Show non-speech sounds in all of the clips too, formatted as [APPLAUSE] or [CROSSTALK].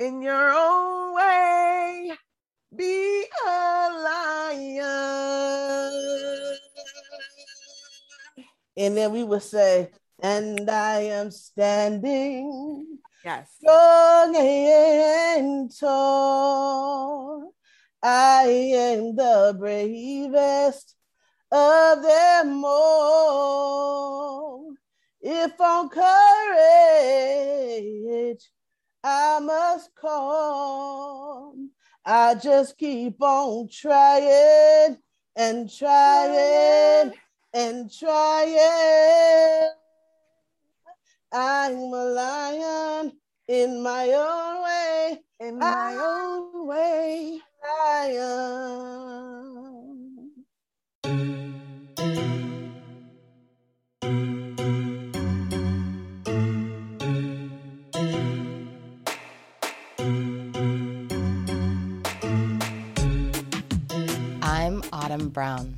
in your own way. Be a lion. And then we would say, and I am standing Yes. strong and tall. I am the bravest of them all. If on courage I must call, I just keep on trying and trying and trying. I'm a lion in my own way. In my Ah. own way. Lion. I'm Brown,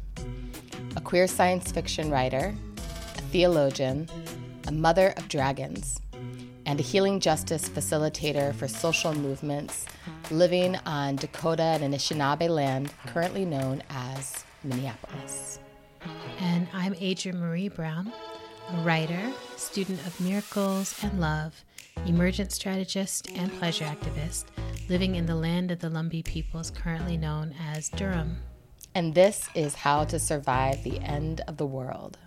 a queer science fiction writer, a theologian, a mother of dragons, and a healing justice facilitator for social movements living on Dakota and Anishinaabe land currently known as Minneapolis. And I'm Adrienne Maree Brown, a writer, student of miracles and love, emergent strategist, and pleasure activist, living in the land of the Lumbee peoples currently known as Durham. And this is How to Survive the End of the World.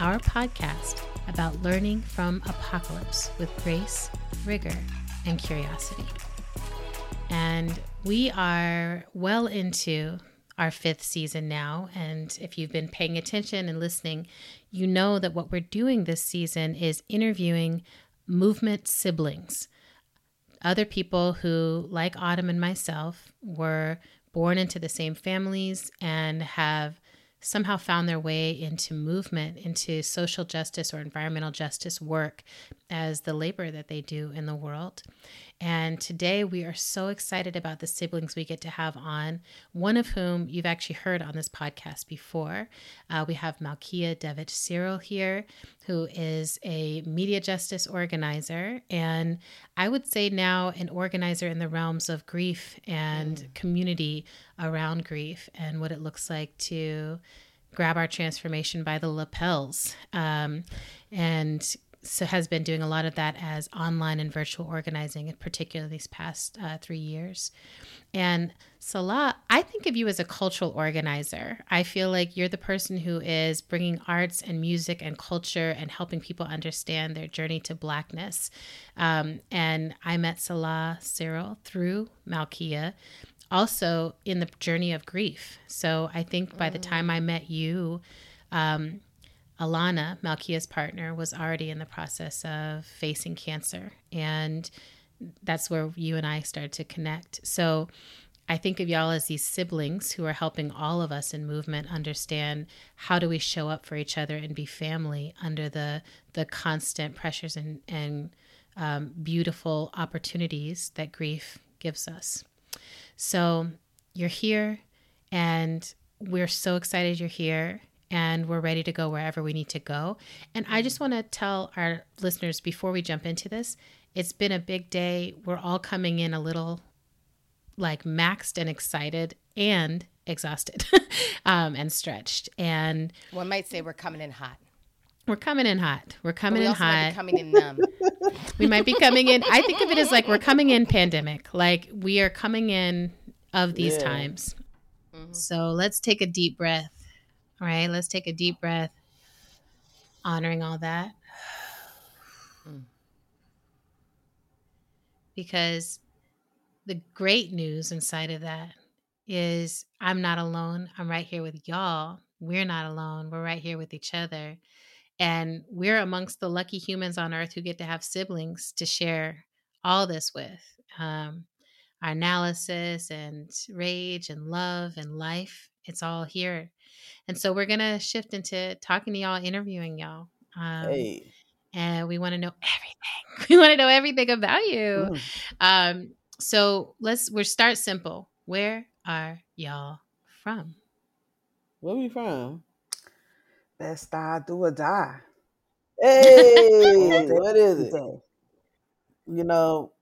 Our podcast about learning from apocalypse with grace, rigor, and curiosity. And we are well into our fifth season now. And if you've been paying attention and listening, you know that what we're doing this season is interviewing movement siblings, other people who, like Autumn and myself, were born into the same families and have somehow found their way into movement, into social justice or environmental justice work as the labor that they do in the world. And today we are so excited about the siblings we get to have on, one of whom you've actually heard on this podcast before. Uh, we have Malkia Devich Cyril here, who is a media justice organizer, and I would say now an organizer in the realms of grief and community around grief and what it looks like to grab our transformation by the lapels. Um, and so has been doing a lot of that as online and virtual organizing, in particular these past uh, three years. And Salah, I think of you as a cultural organizer. I feel like you're the person who is bringing arts and music and culture and helping people understand their journey to Blackness. Um, and I met Salah Cyril through Malkia, also in the journey of grief. So I think by the time I met you, um, Alana, Malkia's partner, was already in the process of facing cancer. And that's where you and I started to connect. So I think of y'all as these siblings who are helping all of us in movement understand how do we show up for each other and be family under the the constant pressures and and um, beautiful opportunities that grief gives us. So you're here, and we're so excited you're here and we're ready to go wherever we need to go. And I just want to tell our listeners before we jump into this, it's been a big day. We're all coming in a little like maxed and excited and exhausted [LAUGHS] um, and stretched. And One might say we're coming in hot. we're coming in hot. We're coming we in also might hot. be coming in numb. [LAUGHS] we might be coming in. I think of it as like we're coming in pandemic. Like we are coming in of these Yeah. times. Mhm. So let's take a deep breath. All right, let's take a deep breath, honoring all that. Because the great news inside of that is I'm not alone. I'm right here with y'all. We're not alone. We're right here with each other. And we're amongst the lucky humans on earth who get to have siblings to share all this with. Um, our analysis and rage and love and life, it's all here. And so we're going to shift into talking to y'all, interviewing y'all. Um, Hey. And we want to know everything. [LAUGHS] We want to know everything about you. Mm. Um, so let's we'll start simple. Where are y'all from? Where we from? Bed-Stuy, do or die. Hey, what is it? You know,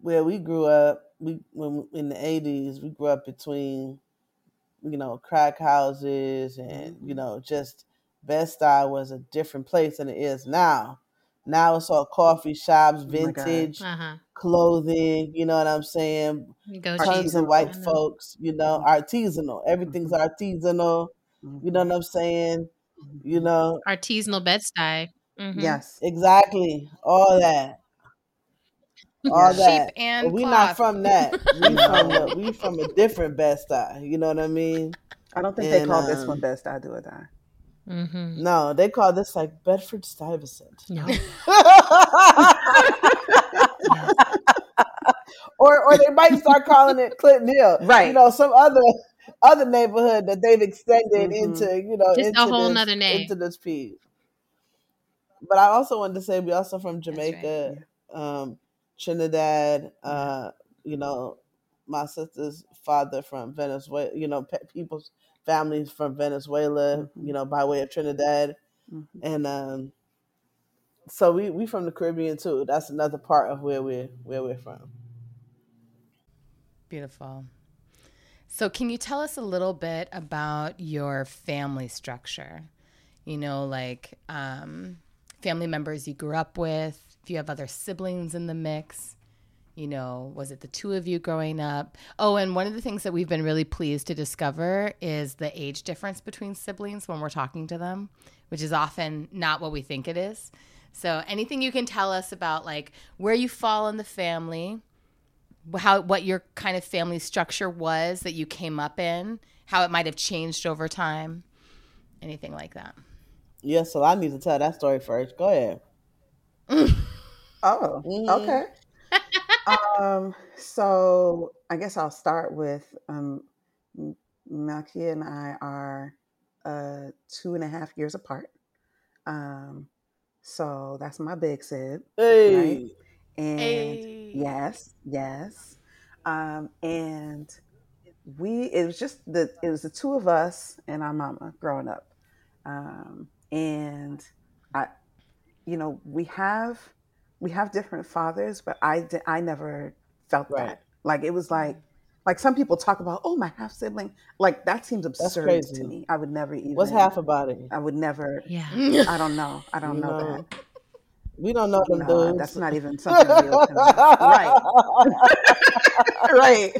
where we grew up, we when in the eighties, we grew up between, you know, crack houses and you know just Bed-Stuy was a different place than it is now. Now it's all coffee shops, Oh vintage Uh huh. clothing. You know what I'm saying? Go Tons of Artisanal. white know. folks. You know, artisanal. Everything's Mhm. artisanal. You know what I'm saying? You know Artisanal bed-stuy. Mm-hmm. Yes. exactly all that. All Yes. Sheep that. But and we not from that. We [LAUGHS] from the we from a different Bed-Stuy. You know what I mean? I don't think they And call this one um, Bed-Stuy do or die. Mm-hmm. no, they call this like Bedford Stuyvesant. No. Yes. [LAUGHS] or or they might start calling it Clinton Hill. Right. You know, some other other neighborhood that they've extended hmm into, you know, Just a into whole this nother name. into this piece. But I also wanted to say we also from That's right. Jamaica, um, Trinidad, uh, you know, my sister's father from Venezuela, you know, pe- people's families from Venezuela, you hmm know, by way of Trinidad. hmm And um so we we from the Caribbean too. That's another part of where we're where we're from. Beautiful. So, can you tell us a little bit about your family structure? You know, like um, family members you grew up with, if you have other siblings in the mix. You know, was it the two of you growing up? Oh, and one of the things that we've been really pleased to discover is the age difference between siblings when we're talking to them, which is often not what we think it is. So, anything you can tell us about like where you fall in the family, how what your kind of family structure was that you came up in, how it might have changed over time, anything like that. Yeah, so I need to tell that story first. Go ahead. [LAUGHS] Oh, hmm okay. Um, so I guess I'll start with um, Malkia and I are uh, two and a half years apart. Um, so that's my big sib, right? And Hey. yes, yes. Um, and we it was just the it was the two of us and our mama growing up. Um, and I you know, we have we have different fathers, but I di- I never felt Right. that. Like it was like like some people talk about, oh, my half sibling. Like that seems That's absurd to me. I would never even. What's half about it? I would never. Yeah. I don't know. I [LAUGHS] don't You know know, that. we don't know them No, dudes. that's not even something [LAUGHS] real to me. Right. [LAUGHS] right.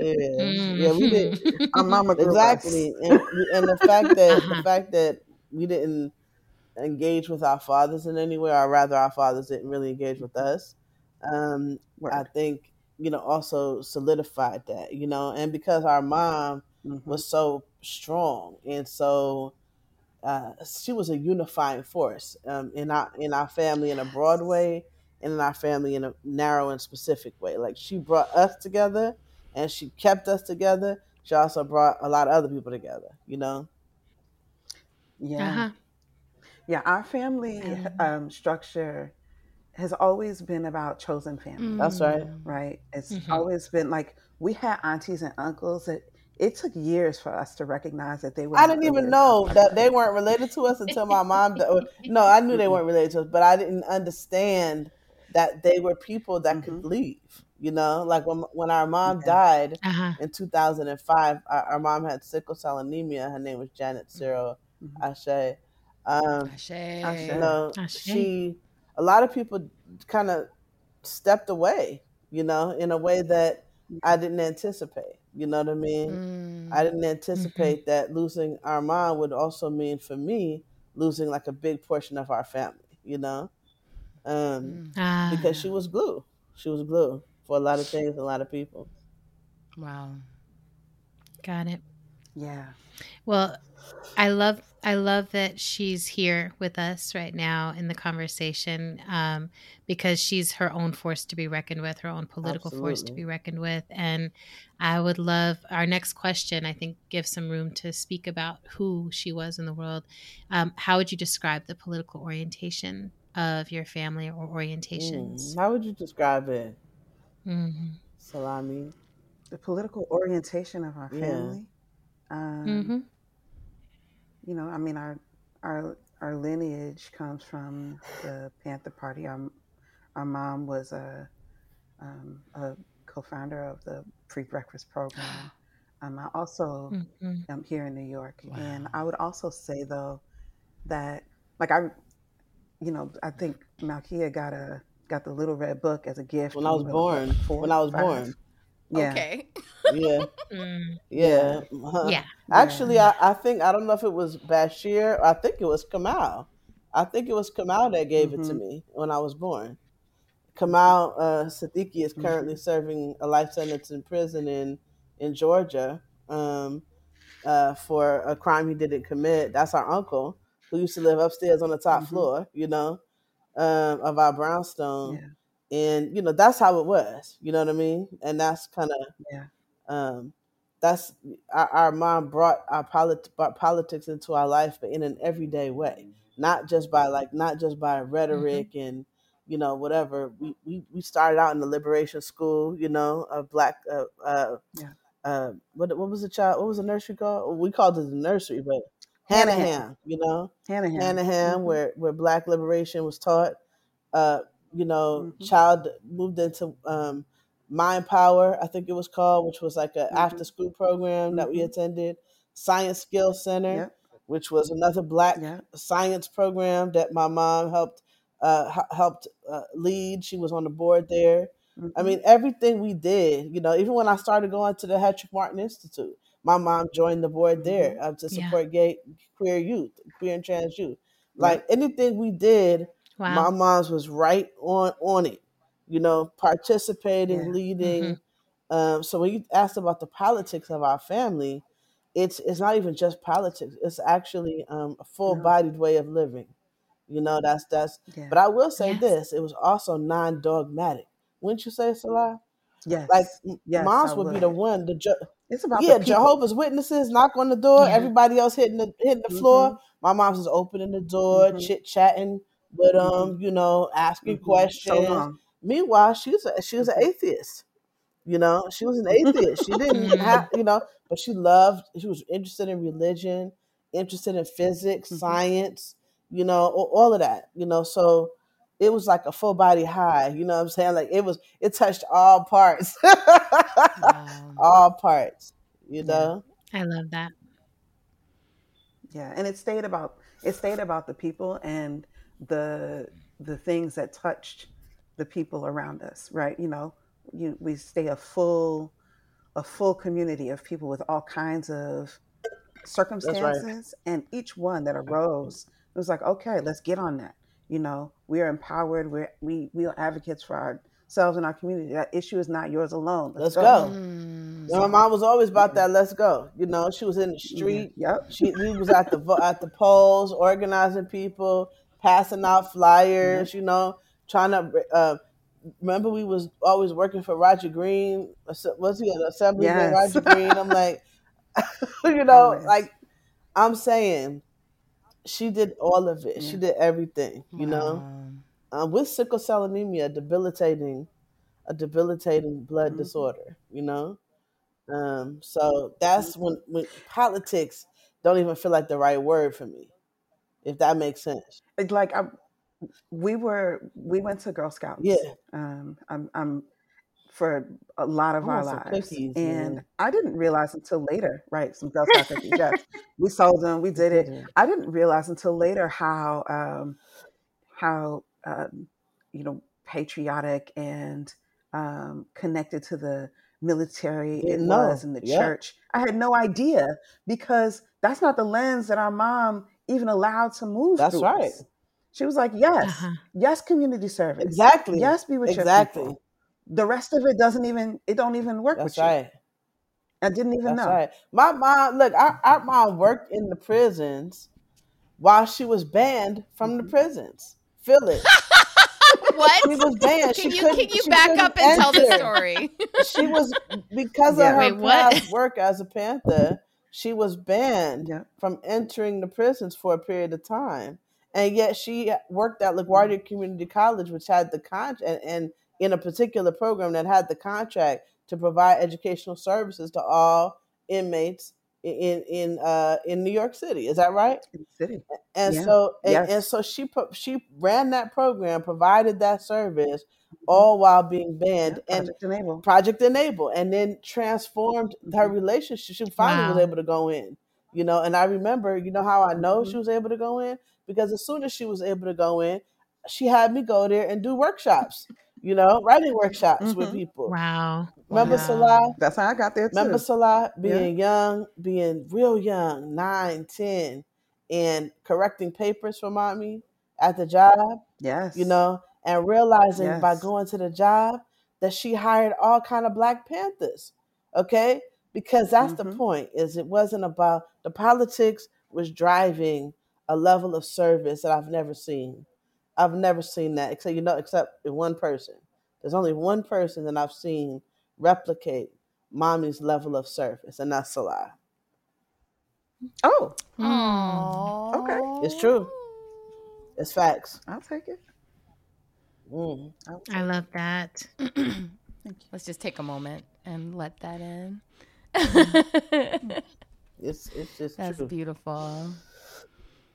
yeah, yeah, we did. Our mama grew us. exactly, and and the fact that the uh-huh. fact that we didn't engage with our fathers in any way, or rather, our fathers didn't really engage with us. Um, I think you know also solidified that you know, and because our mom hmm was so strong and so uh, she was a unifying force um, in our in our family in a broad way and in our family in a narrow and specific way. Like she brought us together and she kept us together. She also brought a lot of other people together. You know. Yeah. Uh-huh. Yeah. Our family Um, um, structure has always been about chosen family, That's right. Mm. right? It's mhm. always been like we had aunties and uncles that it took years for us to recognize that they were I didn't even related to us. know that they weren't related to us until my mom. di- No, I knew they weren't related to us, but I didn't understand that they were people that hmm could leave. You know, like when when our mom Yeah. died, Uh-huh. in 2005 our, our mom had sickle cell anemia her name was janet cyril hmm ashe um, Ashe. you know Ashe. she a lot of people kind of stepped away you know in a way that i didn't anticipate you know what i mean i Mm. didn't Mhm. anticipate that losing our mom would also mean for me losing like a big portion of our family you know um, Mm. because she Ah. was glue she was glue for a lot of things and a lot of people Wow. Got it. Yeah. Well, I love I love that she's here with us right now in the conversation um, because she's her own force to be reckoned with, her own political force to be reckoned with, and I would love our next question. I think gives some room to speak about who she was in the world. Um, how would you describe the political orientation of your family or orientations? Mm, how would you describe it Mm-hmm. salami The political orientation of our Yeah. family. Um, Mm-hmm. You know, I mean, our our our lineage comes from the Panther Party. Our our mom was a um, a co-founder of the free breakfast program. [GASPS] Um, I also Mm-hmm. am here in New York, and I would also say though that like I, you know, I think Malkia got a got the little red book as a gift When I was you were what, born, four, when I was five? born, Yeah, Okay. yeah, [LAUGHS] Mm, yeah. yeah, huh. yeah. Actually, yeah. I, I think I don't know if it was Bashir. I think it was Kamau. I think it was Kamau that gave it to Mhm. me when I was born. Kamau uh, Sadiki is Mhm. currently serving a life sentence in prison in in Georgia um, uh, for a crime he didn't commit. That's our uncle who used to live upstairs on the top Mhm. floor, you know, um, of our brownstone. Yeah. And you know that's how it was. You know what I mean? And that's kind of Yeah. um, that's our, our mom brought our polit- brought politics into our life, but in an everyday way, not just by like not just by rhetoric and you know whatever. We we, we started out in the liberation school, you know, of black. Uh, uh, Yeah. uh, what what was the child? What was the nursery called? We called it the nursery, but Hanahan. Hanahan, you know, Hanahan. Hanahan, Mhm. where where black liberation was taught. Uh, you know, Mhm. child moved into um, Mind Power, I think it was called, which was like a Mhm. after school program that we Mhm. attended. Science Skills Center, Yep. which was another black Yeah. science program that my mom helped uh, helped uh, lead. She was on the board there. I Mhm. mean, everything we did, you know, even when I started going to the Hetrick Martin Institute, my mom joined the board there Mhm. uh, to Yeah. support gay, queer youth, queer and trans youth. Yep. Like anything we did, Wow. my mom's was right on on it. You know, participating, Yeah. leading. Um, so when you asked about the politics of our family, it's it's not even just politics. It's actually um, a full bodied way of living. You know, that's that's. Yeah. But I will say Yes. this: it was also non dogmatic. Wouldn't you say, Salah? Like Yes. m- Yes, moms I would be the one. The It's about yeah. Jehovah's Witnesses knock on the door. Yeah. Everybody else hitting the hitting the floor. Mhm. My mom's is opening the door, Mhm. chit chatting with them. Mhm. You know, asking Mhm. Questions. long. Meanwhile, she was a, she was an atheist. You know, she was an [LAUGHS] atheist. She didn't have you know, but she loved. She was interested in religion, interested in physics, Mhm. science. You know, all of that. You know, so it was like a full body high. You know what I'm saying? Like it was. It touched all parts. [LAUGHS] Wow. all parts. You Yeah. know. I love that. Yeah, and it stayed about it stayed about the people and the the things that touched the people around us, right? You know, you we stay a full a full community of people with all kinds of That's right. circumstances and each one that arose it was like okay let's get on that you know we are empowered we're we we are advocates for ourselves and our community that issue is not yours alone let's Let's go go. Mm. Yeah, my mom was always about yeah that. Let's go. You know, she was in the yeah street. yep She we was at the at the polls, organizing people, passing out flyers. You know, trying to. Uh, remember, we was always working for Roger Green. Was he an assemblyman, yes Roger Green? I'm like, [LAUGHS] you know, like I'm saying, she did all of it. She did everything. You know, um, with sickle cell anemia, debilitating, a debilitating blood hmm disorder. You know. Um, so that's hmm when when politics don't even feel like the right word for me, if that makes sense. it's like I, we were we went to girl Scouts. Yeah, um i'm i'm for a lot I of our lives cookies, and man. i didn't realize until later right some girl scout cookies yes [LAUGHS] we sold them we did it it. i didn't realize until later how um how um you know patriotic and um connected to the military it Didn't was in the Yep. church i had no idea because that's not the lens that our mom even allowed to move That's through right. us she was like yes Uh-huh. yes community service Exactly. yes be with your Exactly. people the rest of it doesn't even it don't even work That's with you right. i didn't even That's know right. My mom, look, our, our mom worked in the prisons while she was banned from the hmm prisons. Feel it. [LAUGHS] what? She was banned. Can She you can couldn't. you She back up and tell the story? She was [LAUGHS] because of yeah her Wait, what? past work as a Panther. She was banned yeah from entering the prisons for a period of time, and yet she worked at. LaGuardia Community College, which had the contract, and, in a particular program that had the contract to provide educational services to all inmates in in uh, in New York City. Is that right? in the city And yeah so and, and so she she ran that program, provided that service all while being banned Yeah, and Project Enable. Project Enable, and then transformed her Mhm. relationship. She finally was able to go in, you know. And I remember, you know, how I know Mhm. she was able to go in because as soon as she was able to go in, she had me go there and do workshops, you know, writing workshops with Mhm. people. Wow. Remember Wow. Salah? That's how I got there Remember too. Salah Yeah. being young, being real young, nine, ten, and correcting papers for mommy at the job, Yes. you know, and realizing by going to the job that she hired all kind of Black Panthers. Okay? Because that's the Mhm. point, is it wasn't about the politics was driving a level of service that I've never seen. I've never seen that except you know, except in one person. There's only one person that I've seen replicate mommy's level of service, and that's Salah. Oh, Mm. Okay. It's true. It's facts. I'll take it. Mm. I'll I love that. Thank you. Let's just take a moment and let that in. It's it's just That's true. beautiful.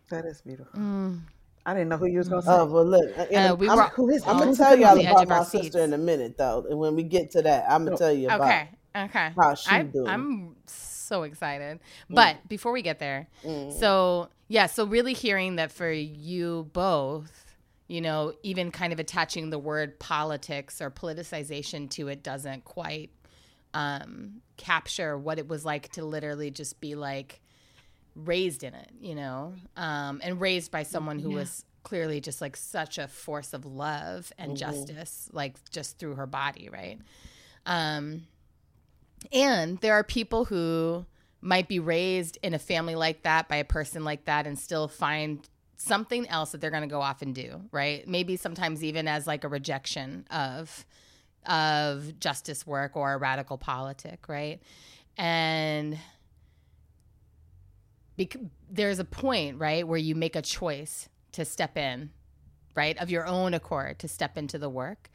That is beautiful. Mm. I didn't know who you was gonna say. Oh well, look. you Uh, know, we I'm, were who is it? I'm gonna tell y'all on the edge about my our sister seats. in a minute, though. And when we get to that, I'm gonna Oh, tell you about. Okay. Okay. how she I, doing. I'm so excited. But before we get there, Mm. so yeah, so really hearing that for you both, you know, even kind of attaching the word politics or politicization to it doesn't quite um, capture what it was like to literally just be like raised in it, you know, um, and raised by someone who Yeah. was clearly just like such a force of love and justice, like just through her body, right? Um, and there are people who might be raised in a family like that by a person like that and still find something else that they're going to go off and do, right? Maybe sometimes even as like a rejection of of justice work or a radical politic, right? And bec- there's a point, right, where you make a choice to step in, right, of your own accord to step into the work.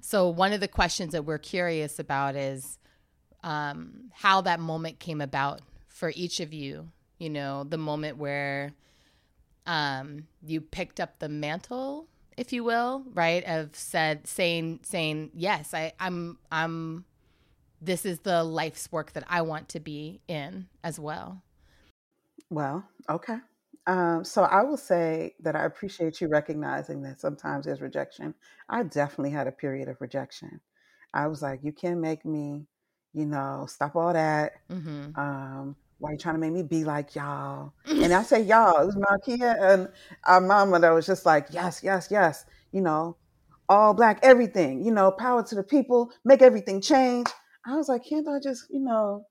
So one of the questions that we're curious about is um, how that moment came about for each of you. You know, the moment where um, you picked up the mantle, if you will, right? Of said saying saying yes, I, I'm I'm. This is the life's work that I want to be in as well. Well, okay. Um, so I will say that I appreciate you recognizing that sometimes there's rejection. I definitely had a period of rejection. I was like, you can't make me, you know, stop all that. hmm Um, why you trying to make me be like y'all? And I [LAUGHS] say y'all, it was Malkia and our mama that was just like, yes, yes, yes, you know, all black, everything, you know, power to the people, make everything change. I was like, can't I just, you know,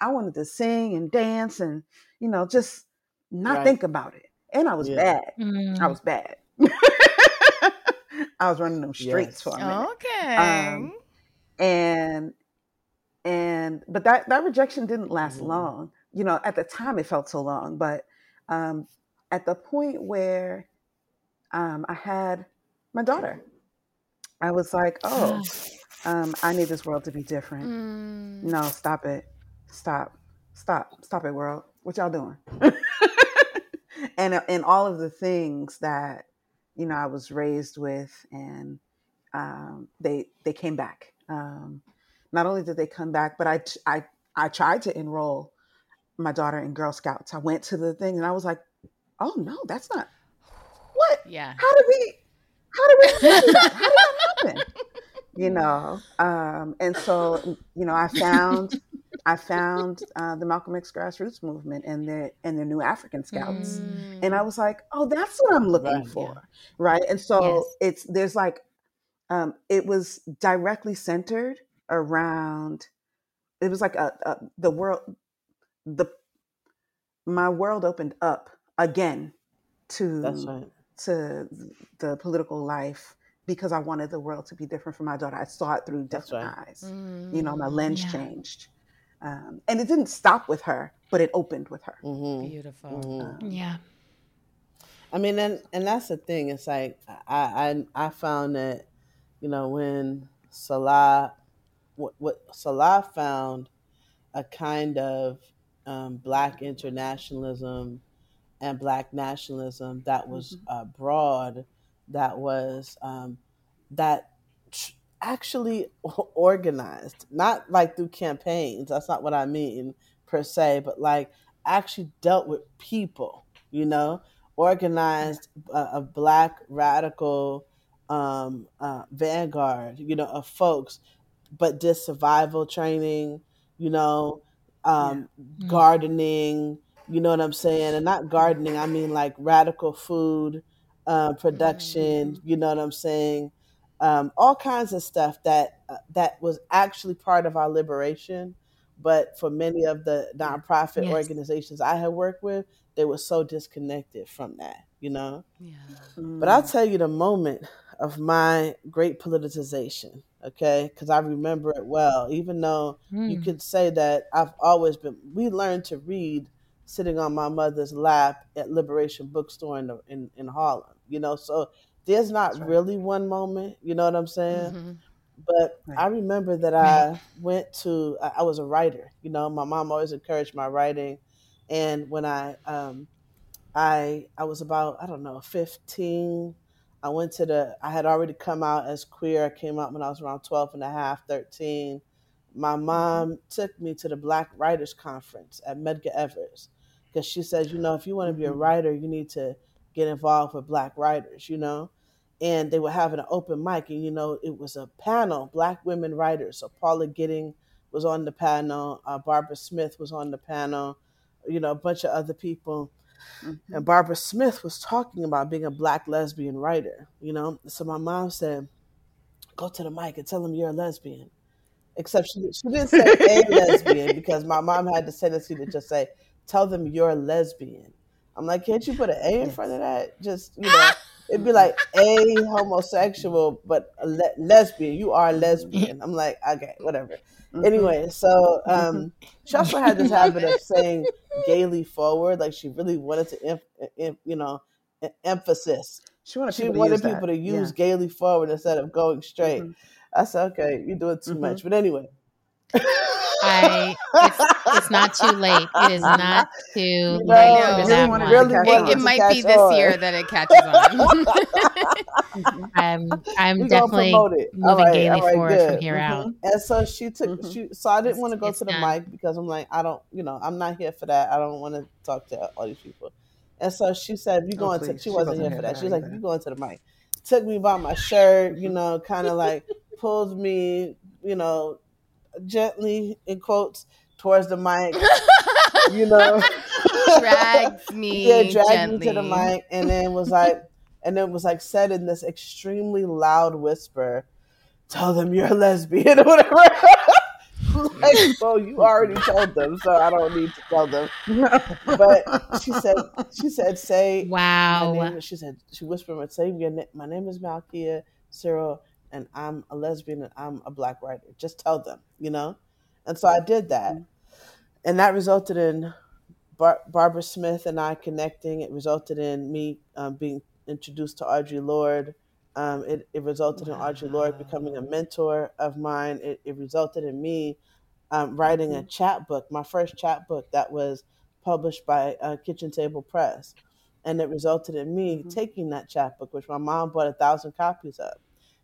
I wanted to sing and dance and, you know, just not Right. think about it. And I was Yeah. bad. Mm. I was bad. [LAUGHS] I was running them streets Yes. for a minute Okay. Um, and and but that that rejection didn't last Mhm. long you know at the time it felt so long but um at the point where um i had my daughter i was like oh um i need this world to be different. Mm. no stop it. Stop. Stop. Stop it world. What y'all doing? [LAUGHS] And uh, and all of the things that you know i was raised with and um, they they came back. Um, not only did they come back but I I I tried to enroll my daughter in girl scouts. I went to the thing and i was like oh no that's not what? Yeah. how did we how did we [LAUGHS] how did that, how did that happen? You know um, and so you know i found i found uh, the malcolm x grassroots movement and their and their new african scouts. Mm. and i was like oh that's what i'm looking Right, for. Right? And so Yes. it's there's like um, it was directly centered around it was like a, a the world the my world opened up again to That's right. to the political life because I wanted the world to be different for my daughter. I saw it through different right. eyes. You know, my lens Yeah. changed. Um, and it didn't stop with her, but it opened with her. hmm Beautiful. hmm Um, Yeah. I mean, and and that's the thing. It's like I I I found that you know when Salah what what Salah found a kind of um, black internationalism and black nationalism that was uh, broad, that was um, that tr- actually [LAUGHS] organized, not like through campaigns. That's not what I mean per se, but like actually dealt with people, you know, organized a, a black radical um, uh, vanguard, you know, of folks, but did survival training, you know, um, Yeah. Mm. gardening, you know what I'm saying? And not gardening, I mean like radical food uh, production, Mhm. you know what I'm saying? Um, all kinds of stuff that uh, that was actually part of our liberation, but for many of the nonprofit Yes. organizations I had worked with, they were so disconnected from that, you know. Yeah. But I'll Mm. tell you the moment of my great politicization, okay? Because I remember it well, even though you Mm. could say that I've always been, we learned to read sitting on my mother's lap at Liberation Bookstore in, the, in, in Harlem, you know? So there's not right. really one moment, you know what I'm saying? hmm But Right. I remember that Right. I went to, I I was a writer, you know, my mom always encouraged my writing. And when I, um, I I was about I don't know 15 I went to the I had already come out as queer. I came out when I was around 12 and a half 13 my mom took me to the Black Writers Conference at Medgar Evers because she says you know if you want to be a Mhm. writer you need to get involved with black writers you know? And they were having an open mic and you know it was a panel. Black women writers. So Paula Gidding was on the panel. Uh, Barbara Smith was on the panel. You know a bunch of other people and Mhm. Barbara Smith was talking about being a black lesbian writer, you know. So my mom said, "Go to the mic and tell them you're a lesbian." Except she she didn't say a [LAUGHS] lesbian because my mom had the tendency to just say, "Tell them you're a lesbian." I'm like, can't you put an A in front of that? Just you know, it'd be like a homosexual, but a le- lesbian. You are a lesbian. I'm like, okay, whatever. Mhm. Anyway, so um, she also had this [LAUGHS] habit of saying gaily forward, like she really wanted to, em- em- you know, e- emphasis. She wanted She people to wanted use people that. to use Yeah. gaily forward instead of going straight. Mhm. I said, okay, you're doing too Mhm. much. But anyway, [LAUGHS] I it's, it's not too late. It is not too You late for really that one. really catch. It, it to might be this on. year that it catches on. [LAUGHS] [LAUGHS] I'm I'm we gonna definitely promote it. All moving right, gaily all right, forward good. from here out. Mhm. And so she took Mhm. she so I didn't It's, want to go to the done. mic because I'm like, I don't you know, I'm not here for that. I don't want to talk to all these people. And so she said, You Oh, going to she She wasn't wasn't here here for for that. that She was like. You going to the mic. Took me by my shirt, you know, kinda like [LAUGHS] pulled me, you know, gently in quotes towards the mic, [LAUGHS] you know. Dragged [LAUGHS] me yeah, dragged me to the mic and then was like and it was like said in this extremely loud whisper, tell them you're a lesbian [LAUGHS] or whatever. like, well, you already told them, so I don't need to tell them. But she said, she said, say my Wow. name. She said, she whispered, say. My name is Malkia Cyril, and I'm a lesbian and I'm a black writer. Just tell them, you know. And so I did that, and that resulted in Bar- Barbara Smith and I connecting. It resulted in me um, being introduced to Audre Lorde. Um, it, it resulted in Audre Lorde becoming a mentor of mine. It, it resulted in me um, writing a chapbook, my first chapbook that was published by uh, Kitchen Table Press. And it resulted in me Mhm. taking that chapbook, which my mom bought a thousand copies of.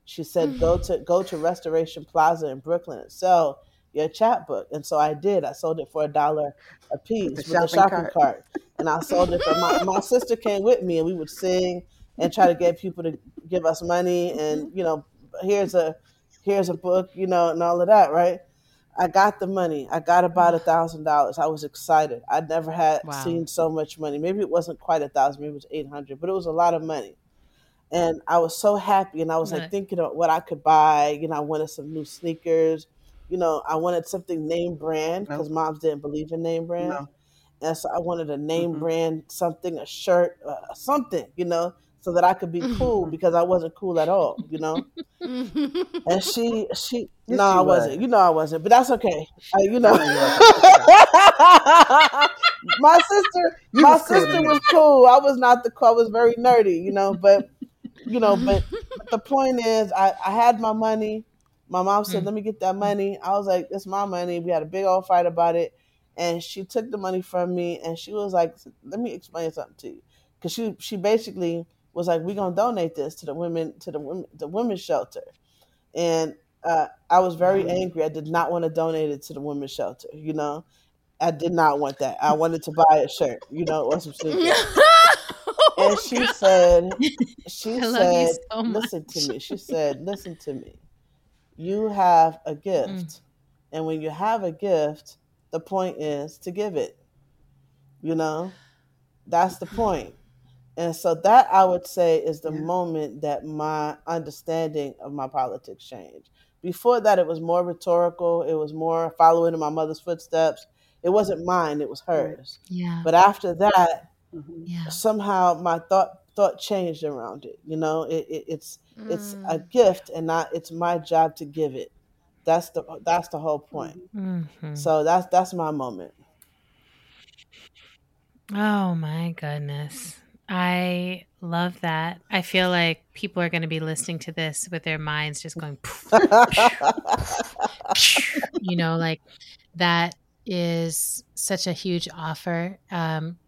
She said, "Go to go to Restoration Plaza in Brooklyn and sell your chapbook." And so I did. I sold it for a dollar a piece with, a shopping cart. cart. and I sold it for my my sister came with me, and we would sing and try to get people to give us money, and you know, here's a here's a book, you know, and all of that, right? I got the money. I got about a thousand dollars. I was excited. I'd never had Wow. seen so much money. Maybe it wasn't quite a thousand, maybe it was eight hundred, but it was a lot of money. And I was so happy and I was like thinking of what I could buy. You know, I wanted some new sneakers. You know, I wanted something name brand because Nope. moms didn't believe in name brand. No. And so I wanted a name Mhm. brand, something, a shirt, uh, something, you know, so that I could be cool because I wasn't cool at all, you know. [LAUGHS] And she, she, Yes, no, you I wasn't. You know, I wasn't. But that's okay. I, you know, I know you wasn't. [LAUGHS] my sister, You my was cool to sister was cool. I was not the cool. I was very nerdy, you know. But you know, but, but [LAUGHS] the point is, I, I had my money. My mom said, Mm. "Let me get that money." I was like, "It's my money." We had a big old fight about it, and she took the money from me, and she was like, "Let me explain something to you," because she she basically was like, "We're gonna donate this to the women to the women the women's shelter," and uh, I was very angry. I did not want to donate it to the women's shelter. You know, I did not want that. I wanted to buy a shirt. You know, or some [LAUGHS] sneakers. And she said, she [LAUGHS] I said, so listen to me. She said, listen to me. You have a gift, Mm. and when you have a gift, the point is to give it. You know, that's the point. And so that I would say is the Yeah. moment that my understanding of my politics changed. Before that, it was more rhetorical. It was more following in my mother's footsteps. It wasn't mine; it was hers. Yeah. But after that, Mhm. Yeah. somehow my thought thought changed around it. You know, it, it, it's it's a Mm. gift, and not it's my job to give it. That's the that's the whole point. Mhm. So that's that's my moment. Oh my goodness. I love that. I feel like people are going to be listening to this with their minds just going, [LAUGHS] you know, like that is such a huge offer. Um,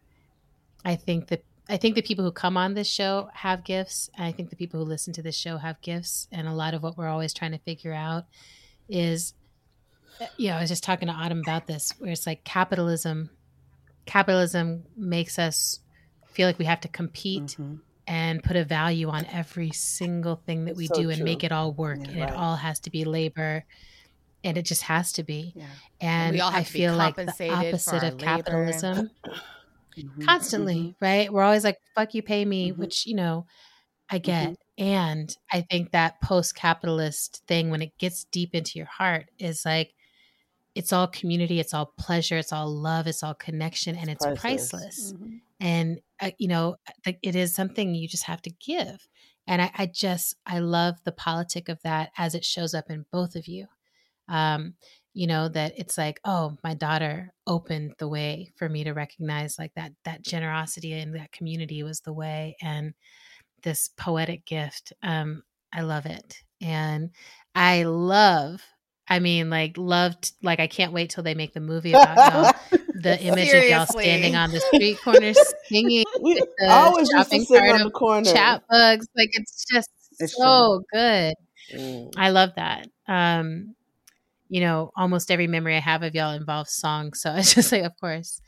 I think that I think the people who come on this show have gifts. I think the people who listen to this show have gifts, and a lot of what we're always trying to figure out is, you know, I was just talking to Autumn about this, where it's like capitalism. Capitalism makes us feel like we have to compete Mhm. and put a value on every single thing that we So do and true. make it all work, Yeah. and Right. it all has to be labor, and it just has to be. Yeah. And we all have I to be feel like the opposite of labor. capitalism [CLEARS THROAT] Mhm. constantly, right? We're always like, fuck you, pay me, Mhm. which, you know, I get. And I think that post capitalist thing, when it gets deep into your heart, is like, it's all community, it's all pleasure, it's all love, it's all connection, and it's priceless. priceless. Mhm. And, uh, you know, it is something you just have to give. And I, I just, I love the politic of that as it shows up in both of you. Um, you know that it's like oh my daughter opened the way for me to recognize like that that generosity and that community was the way and this poetic gift um i love it and i love i mean like loved like i can't wait till they make the movie about y'all [LAUGHS] the image of y'all standing on the street corner singing [LAUGHS] we with the I always used to sit on the corner. chapbooks like it's just It's so good Mm. I love that. Um, you know, almost every memory I have of y'all involves songs. So [LAUGHS] it's just like, of course.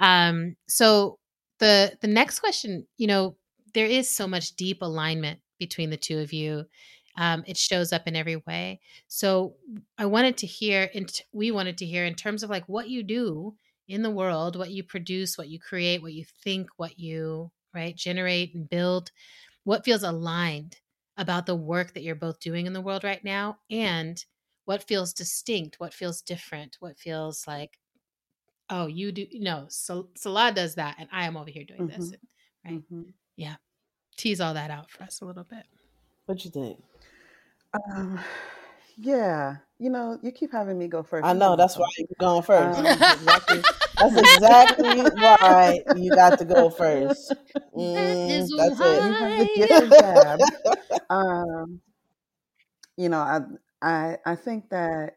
Um, so the the next question, you know, there is so much deep alignment between the two of you. Um, it shows up in every way. So I wanted to hear, and we wanted to hear in terms of like what you do in the world, what you produce, what you create, what you think, what you right generate and build, what feels aligned about the work that you're both doing in the world right now and what feels distinct what feels different what feels like oh you do no Sal- salah does that and i am over here doing this right Mhm. tease all that out for us a little bit What you think? Um, yeah, you know, you keep having me go first. I know that's why you're going first. Um, That's exactly, [LAUGHS] that's exactly why you got to go first. [LAUGHS] Mm, is that's You it. have the gift of gab. Um, you know, I I I think that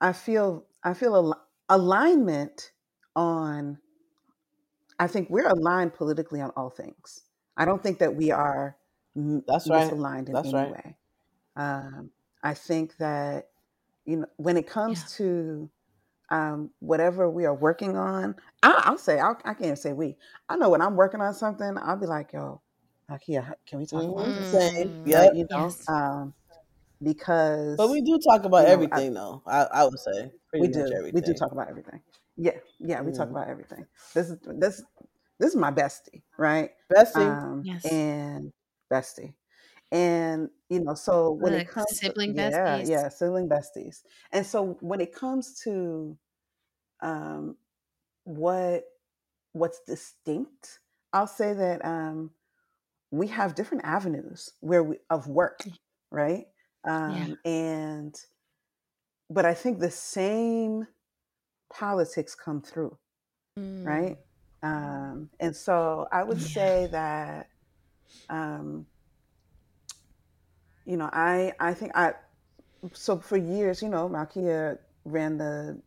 I feel I feel al- alignment on. I think we're aligned politically on all things. I don't think that we are m- That's right. misaligned in That's any right. way. Um, I think that you know when it comes Yeah. to um, whatever we are working on, I, I'll say I'll, I can't say we. I know when I'm working on something, I'll be like, "Yo, Akia, can we talk about Mhm, this?" Same. Mm. Yep. You know, Yes. um, because But we do talk about you know, I- everything, though. I, I would say pretty we much do everything. we do talk about everything. Yeah, yeah, we talk Mm. about everything. This is this this is my bestie, right? Bestie. Um, Yes. and bestie, and you know, so when it comes sibling to, yeah, yeah, sibling besties, and so when it comes to um, what what's distinct, I'll say that um, we have different avenues where we of work, right? Um, and but I think the same politics come through, Mm. right? Um, and so I would Yeah. say that, um, you know, I I think I so for years, you know, Malkia ran the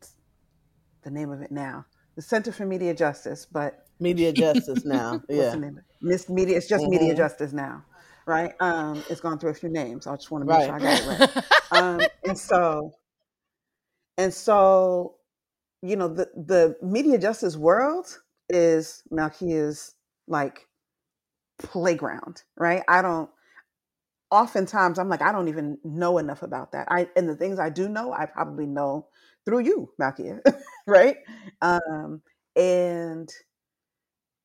the name of it now, the Center for Media Justice, but Media justice [LAUGHS] now. Yeah. the name? of it? Miss Media. It's just Media Mhm. Justice now. Right? Um, it's gone through a few names. I just want to make right. sure I got it right. [LAUGHS] um, and so, and so, you know, the the media justice world is Malkia's like playground, right? I don't. Oftentimes, I'm like, I don't even know enough about that. I and the things I do know, I probably know through you, Malkia, [LAUGHS] right? Um, and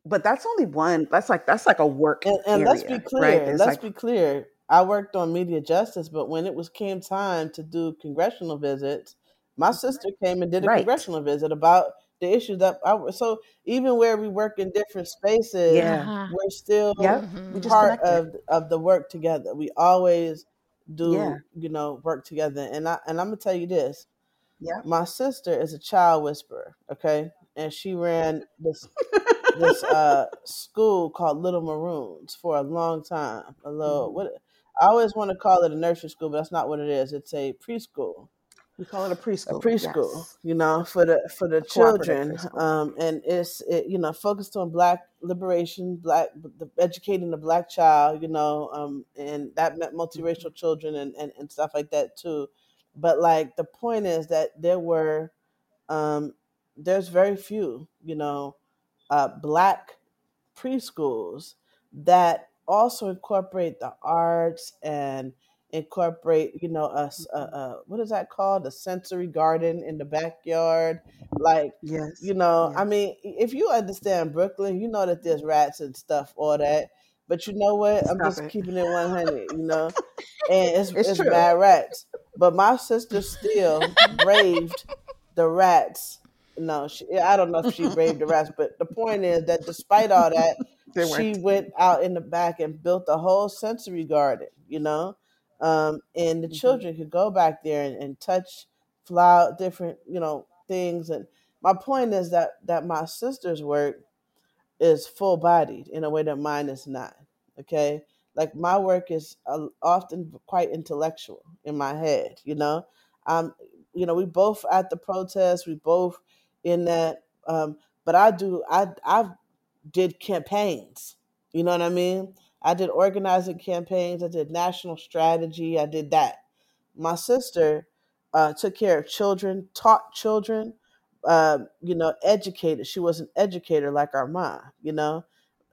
but that's only one. That's like that's like a work. And, and area, let's be clear. Right? Let's like, be clear. I worked on media justice, but when it was came time to do congressional visits, my sister came and did a right. congressional visit about the issues that I so even where we work in different spaces, yeah. Uh-huh. we're still yep. we part of of the work together. We always do yeah. you know work together. And I and I'm gonna tell you this. Yeah. My sister is a child whisperer, okay? And she ran this this uh, school called Little Maroons for a long time. A little mm-hmm. what I always want to call it a nursery school, but that's not what it is. It's a preschool. We call it a preschool. A preschool, yes. you know, for the for the children, um, and it's it, you know focused on Black liberation, Black the, educating the Black child, you know, um, and that meant multiracial mm-hmm. children and, and and stuff like that too. But like the point is that there were, um, there's very few, you know, uh, black preschools that also incorporate the arts and incorporate you know a, a, a, what is that called a sensory garden in the backyard like yes you know yes. i mean if you understand brooklyn you know that there's rats and stuff all that but you know what i'm just it. keeping it 100 you know [LAUGHS] and it's, it's, it's bad rats but my sister still braved the rats no, she, I don't know if she braved the rats, but the point is that despite all that, [LAUGHS] she went out in the back and built a whole sensory garden, you know, um, and the mm-hmm. children could go back there and, and touch flower, different, you know, things. And my point is that that my sister's work is full bodied in a way that mine is not. Okay, like my work is uh, often quite intellectual in my head, you know. Um, you know, we both at the protest, we both in that. Um, but I do I I did campaigns. You know what I mean? I did organizing campaigns. I did national strategy. I did that. My sister uh, took care of children, taught children, uh, you know, educated. She was an educator like our mom. You know,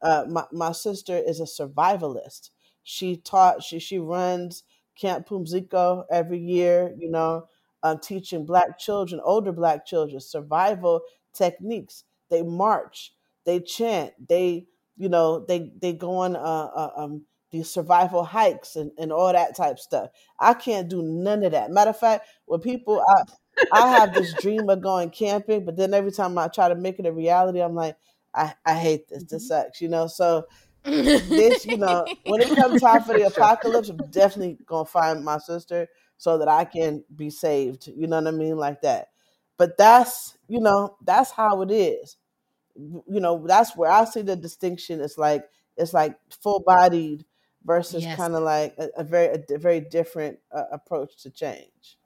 uh, my my sister is a survivalist. She taught. She she runs Camp Pumziko every year. You know, um, teaching black children, older black children, survival techniques. They march, they chant, they, you know, they they go on uh, uh, um, these survival hikes and, and all that type stuff. I can't do none of that. Matter of fact, when people, I, I have this dream of going camping, but then every time I try to make it a reality, I'm like, I, I hate this. This mm-hmm. sucks, you know. So [LAUGHS] this, you know, when it comes time for the apocalypse, I'm definitely gonna find my sister so that I can be saved. You know what I mean? Like that. But that's, you know, that's how it is. You know, that's where I see the distinction. It's like it's like full bodied versus yes. kind of like a, a, very a, very different uh, approach to change.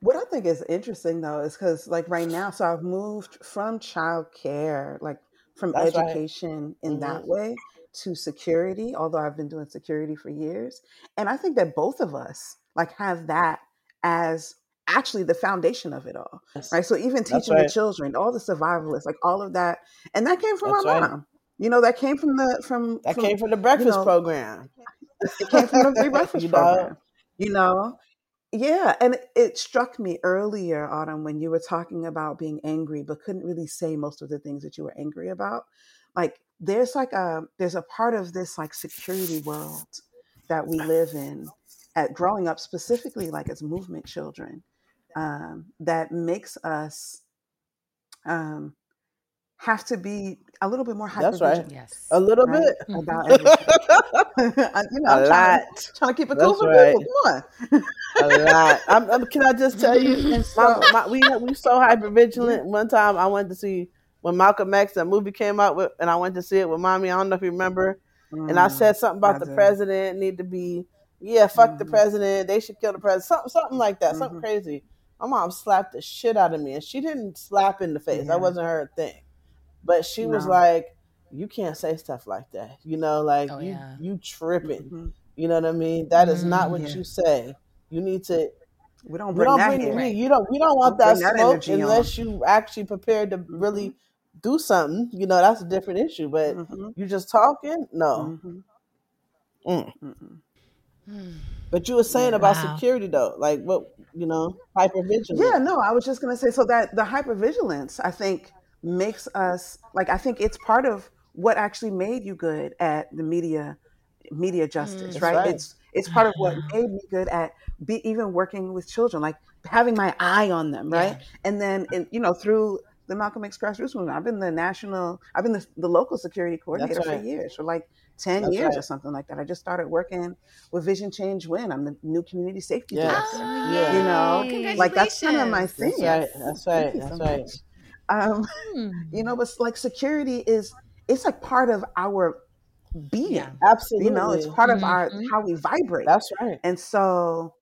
What I think is interesting though is because like right now, so I've moved from childcare, like from That's education right. in mm-hmm. that way to security, although I've been doing security for years. And I think that both of us like have that as actually the foundation of it all. Yes. Right. So even teaching right. the children, all the survivalists, like all of that. And that came from That's my right. mom. You know, that came from the from that from, came from the breakfast you know, program. It came from the [LAUGHS] breakfast you program. Know? You know? Yeah. And it struck me earlier, Autumn, when you were talking about being angry, but couldn't really say most of the things that you were angry about. Like there's like a there's a part of this like security world that we live in at growing up specifically like as movement children um, that makes us um, have to be a little bit more That's right. Yes. A little right? bit. About everything. [LAUGHS] you know, a I'm lot. Trying to, trying to keep it cool for right. people. Come on. a lot. I'm, I'm, can I just tell you, [LAUGHS] my, my, we we so hyper vigilant. [LAUGHS] One time I went to see when Malcolm X, that movie came out with, and I went to see it with mommy. I don't know if you remember. Mm, and I mm, said something about I the president need to be, yeah, fuck mm-hmm. the president. They should kill the president. Something, something like that. Mm-hmm. Something crazy. My mom slapped the shit out of me, and she didn't slap in the face. Yeah. That wasn't her thing. But she no. was like, you can't say stuff like that. You know, like Oh you yeah. you tripping. Mhm. You know what I mean? That is not what Mm. Yeah. you say. You need to. We don't We bring don't that bring here. we, you don't we don't want Don't that bring that smoke energy on. unless you actually prepared to really Mhm. Do something. You know, that's a different issue. But Mhm. you just talking? No. Mhm. Mm. Hmm. But you were saying Yeah. about security though, like what you know, hypervigilance. Yeah, no, I was just gonna say so that the hypervigilance, I think, makes us like I think it's part of what actually made you good at the media media justice, Mm. Right? right. It's it's part of what made me good at be even working with children, like having my eye on them, right? Yeah. And then in, you know through the Malcolm X grassroots movement, I've been the national, I've been the, the local security coordinator That's for years, for like ten That's years or something like that. I just started working with Vision Change Win. I'm the new community safety Yes. director. Oh, Yeah. You know, yay. like that's kind of my thing. That's right. That's right. You That's so right. Um, Hmm. you know, but like security is it's like part of our being. Yeah. Absolutely. You know, it's part of our how we vibrate. That's right. and so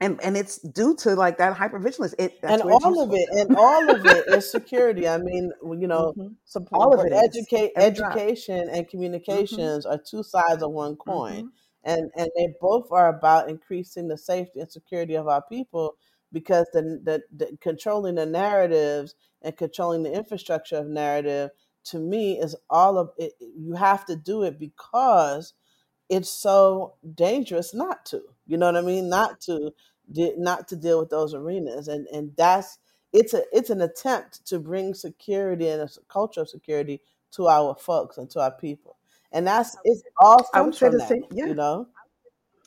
and and it's due to like that hypervigilance. It and all of it, and all of it is [LAUGHS] security. I mean, you know, Mhm. support, All of it. educate, Every drop. education, and communications are two sides of one coin, Mhm. and and they both are about increasing the safety and security of our people because the the, the controlling the narratives and controlling the infrastructure of narrative to me is all of it. You have to do it because it's so dangerous not to. You know what I mean? Not to de- not to deal with those arenas, and and that's it's a it's an attempt to bring security and a s- culture of security to our folks and to our people, and that's it's all I would stems say from the that. same. Yeah, You know?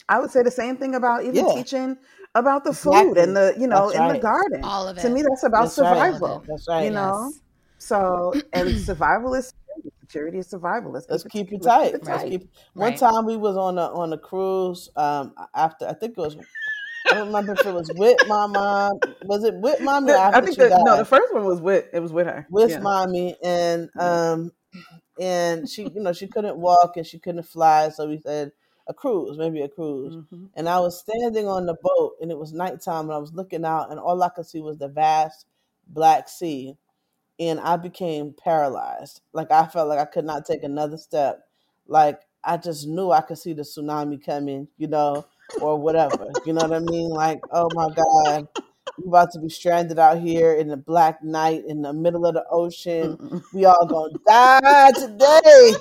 I would say the same thing about even Yeah, teaching about the food exactly. and the you know That's in the right. garden. All of it To me, that's about That's right. Of survival. it. That's You right. know, Yes. so and [CLEARS THROAT] survival is security. Security is survival. Let's Let's keep it. keep it Let's keep tight. it Let's Right. keep. One Right. time we was on a on a cruise. Um, after I think it was. I don't remember if it was with my mom. Was it with mommy or The- I think she the no, the first one was with it was with her. with Yeah. mommy and um and she you know she couldn't walk and she couldn't fly so we said a cruise maybe a cruise hmm and i was standing on the boat and it was nighttime and i was looking out and all i could see was the vast black sea and i became paralyzed like i felt like i could not take another step like i just knew i could see the tsunami coming you know or whatever you know what i mean like oh my god we about to be stranded out here in the black night in the middle of the ocean. Mm-mm. We all gonna die today,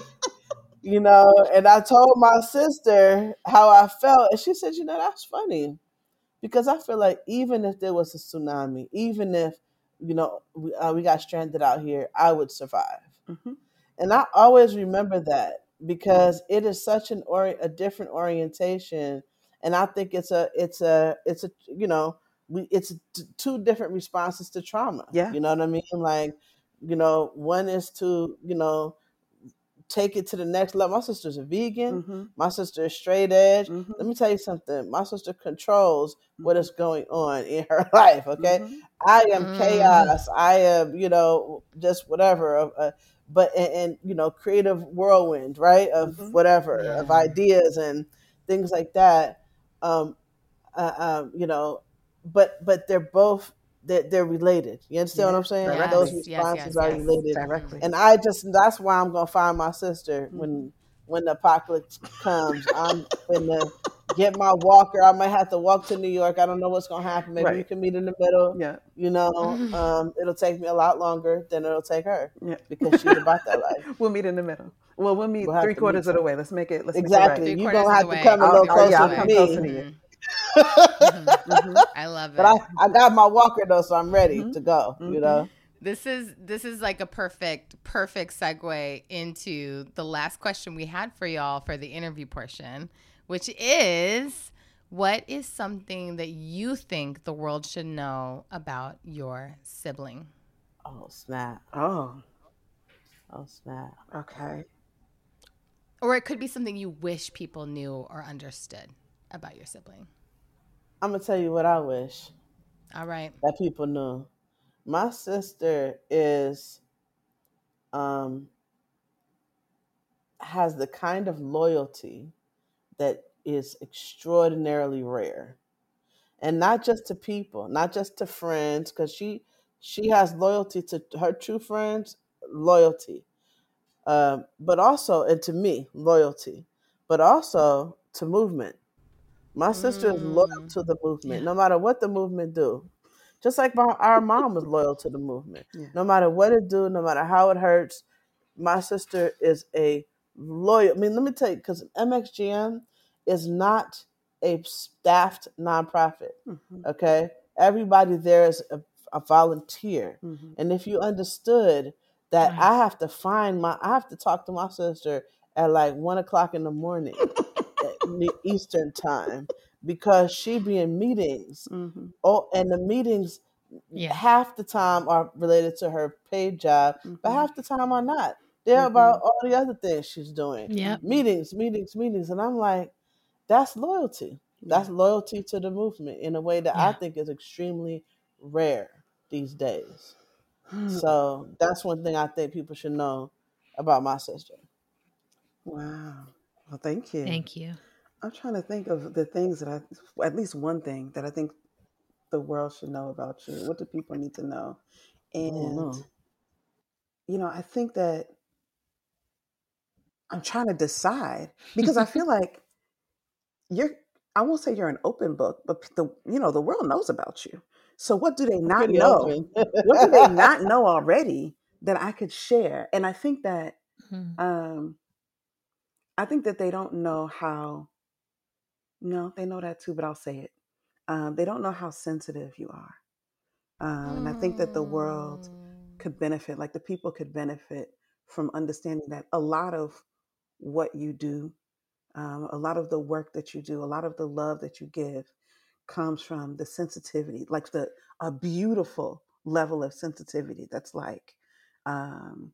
you know. And I told my sister how I felt, and she said, "You know, that's funny, because I feel like even if there was a tsunami, even if you know we, uh, we got stranded out here, I would survive." Mhm. And I always remember that because it is such an or a different orientation, and I think it's a it's a it's a you know we it's t- two different responses to trauma. Yeah. You know what I mean? Like you know, one is to you know take it to the next level. My sister's a vegan. hmm My sister is straight edge. hmm Let me tell you something. My sister controls what is going on in her [LAUGHS] life. Okay, hmm I am Mm. chaos. I am, you know, just whatever. Uh, uh, but and, and you know, creative whirlwind, right? Of Mhm. whatever, of ideas and things like that. Um, uh, um, you know, but but they're both they're, they're related. You understand what I'm saying? directly. Those Yes, yes, responses yes, are yes. related, Directly. and I just that's why I'm gonna find my sister Mhm. when when the apocalypse comes. I'm gonna get my walker. I might have to walk to New York. I don't know what's gonna happen. Maybe we can meet in the middle. Yeah. You know, [LAUGHS] um, it'll take me a lot longer than it'll take her Yeah. because she's about that life. [LAUGHS] We'll meet in the middle. Well, we'll meet We'll three quarters of the way. Let's make it. Let's Exactly. Three You're gonna have to come a little closer to me. Closer to you. Mhm. make it. hmm I love it. But I, I got my walker though, so I'm ready Mhm. to go. You Mhm. know. This is this is like a perfect perfect segue into the last question we had for y'all for the interview portion, which is what is something that you think the world should know about your sibling? Oh snap! Oh, Oh snap! okay. Or it could be something you wish people knew or understood about your sibling. I'm gonna tell you what I wish All right. that people knew. My sister is um has the kind of loyalty that is extraordinarily rare. And not just to people, not just to friends cuz she she has loyalty to her true friends, loyalty. Um, but also, and to me, loyalty, but also to movement. My sister is loyal Mm. to the movement, no matter what the movement do. Just like my, our [LAUGHS] mom was loyal to the movement, Yeah. no matter what it do, no matter how it hurts. My sister is a loyal. I mean, let me tell you, because MXGM is not a staffed nonprofit. Mhm. Okay, everybody there is a, a volunteer, Mhm. and if you understood that Right. I have to find my, I have to talk to my sister at like one o'clock in the morning Eastern time because she be in meetings. Mhm. Oh, and the meetings Yeah. half the time are related to her paid job, but Mhm. half the time are not. They're Mhm. about all the other things she's doing. Yep. Meetings, meetings, meetings, and I'm like, that's loyalty. That's loyalty to the movement in a way that I think is extremely rare these days. Hmm. So that's one thing I think people should know about my sister. Wow. Well, thank you. Thank you. I'm trying to think of the things that I, at least one thing that I think the world should know about you. What do people need to know? And, know. you know, I think that I'm trying to decide because I feel like you're, I won't say you're an open book, but the, you know, the world knows about you. So what do they [LAUGHS] not Pretty know? What do they not [LAUGHS] know already that I could share? And I think that Mhm. um, I think that they don't know how. No, they know that too, but I'll say it. Um, they don't know how sensitive you are, um, and I think that the world Mm. could benefit, like the people could benefit from understanding that a lot of what you do, um, a lot of the work that you do, a lot of the love that you give, comes from the sensitivity, like the a beautiful level of sensitivity that's like. Um,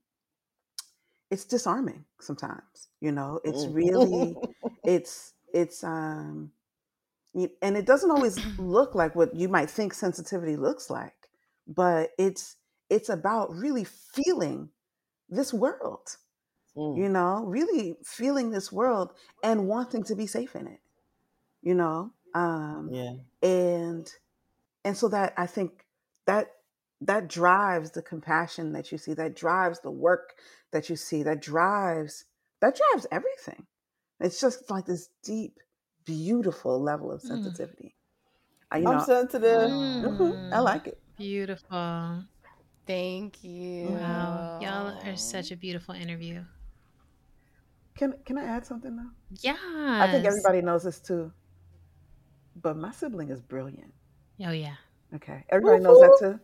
it's disarming sometimes you know it's Mm. really [LAUGHS] it's it's um and it doesn't always [CLEARS THROAT] look like what you might think sensitivity looks like but it's it's about really feeling this world Mm. you know really feeling this world and wanting to be safe in it you know um Yeah. and and so that i think that that drives the compassion that you see that drives the work that you see that drives that drives everything it's just like this deep beautiful level of Mm. sensitivity I, you I'm know sensitive. mhm, i Mm. like it Beautiful. Thank you. Wow. Y'all are such a beautiful interview. can can i add something though Yeah. i think everybody knows this too but my sibling is brilliant Oh, yeah. okay everybody knows that too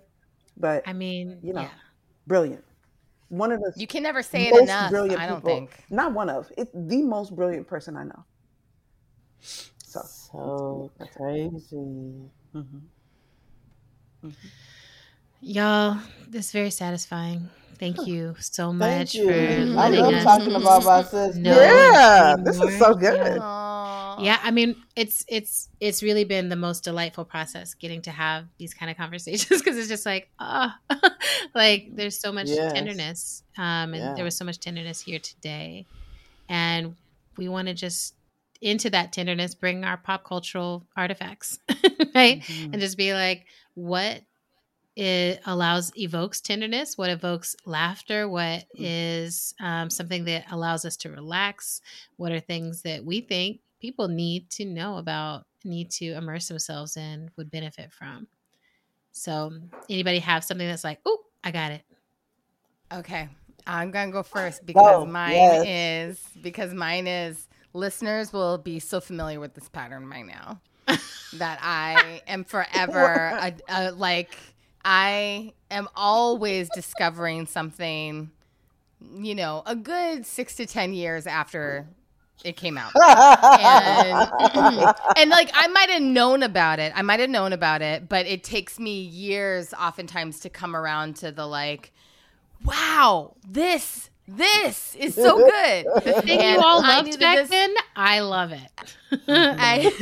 but I mean, you know yeah. brilliant one of the You can never say it enough. brilliant I don't people. think. Not one of. It's the most brilliant person I know. So. So crazy. mhm. Y'all, this is very satisfying. Thank you so much Thank much you. for I love us talking about my sister. know Yeah, this is so more. good. Yeah. Yeah, I mean, it's it's it's really been the most delightful process getting to have these kind of conversations [LAUGHS] because it's just like, ah, [LAUGHS] like there's so much Yes. tenderness, um, and Yeah. there was so much tenderness here today, and we want to just into that tenderness bring our pop cultural artifacts, [LAUGHS] right, Mhm. and just be like, what it allows evokes tenderness what evokes laughter what is um, something that allows us to relax what are things that we think people need to know about need to immerse themselves in would benefit from. So anybody have something that's like oh i got it. Okay, I'm gonna go first because Go, mine yes. is because mine is listeners will be so familiar with this pattern by now [LAUGHS] that I am forever a, a, like I am always discovering something, you know, a good six to ten years after it came out. [LAUGHS] and, [CLEARS THROAT] and like I might have known about it. I might have known about it, but it takes me years oftentimes to come around to the like, wow, this this is so good. [LAUGHS] the thing And you all I loved back this- then i love it [LAUGHS] I,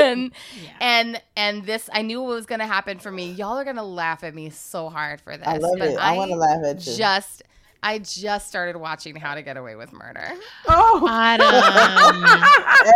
and, Yeah. and and this I knew what was gonna happen for me. Y'all are gonna laugh at me so hard for this. I love it. I, want to laugh at you. Just I just started watching How to Get Away with Murder. Oh, Autumn.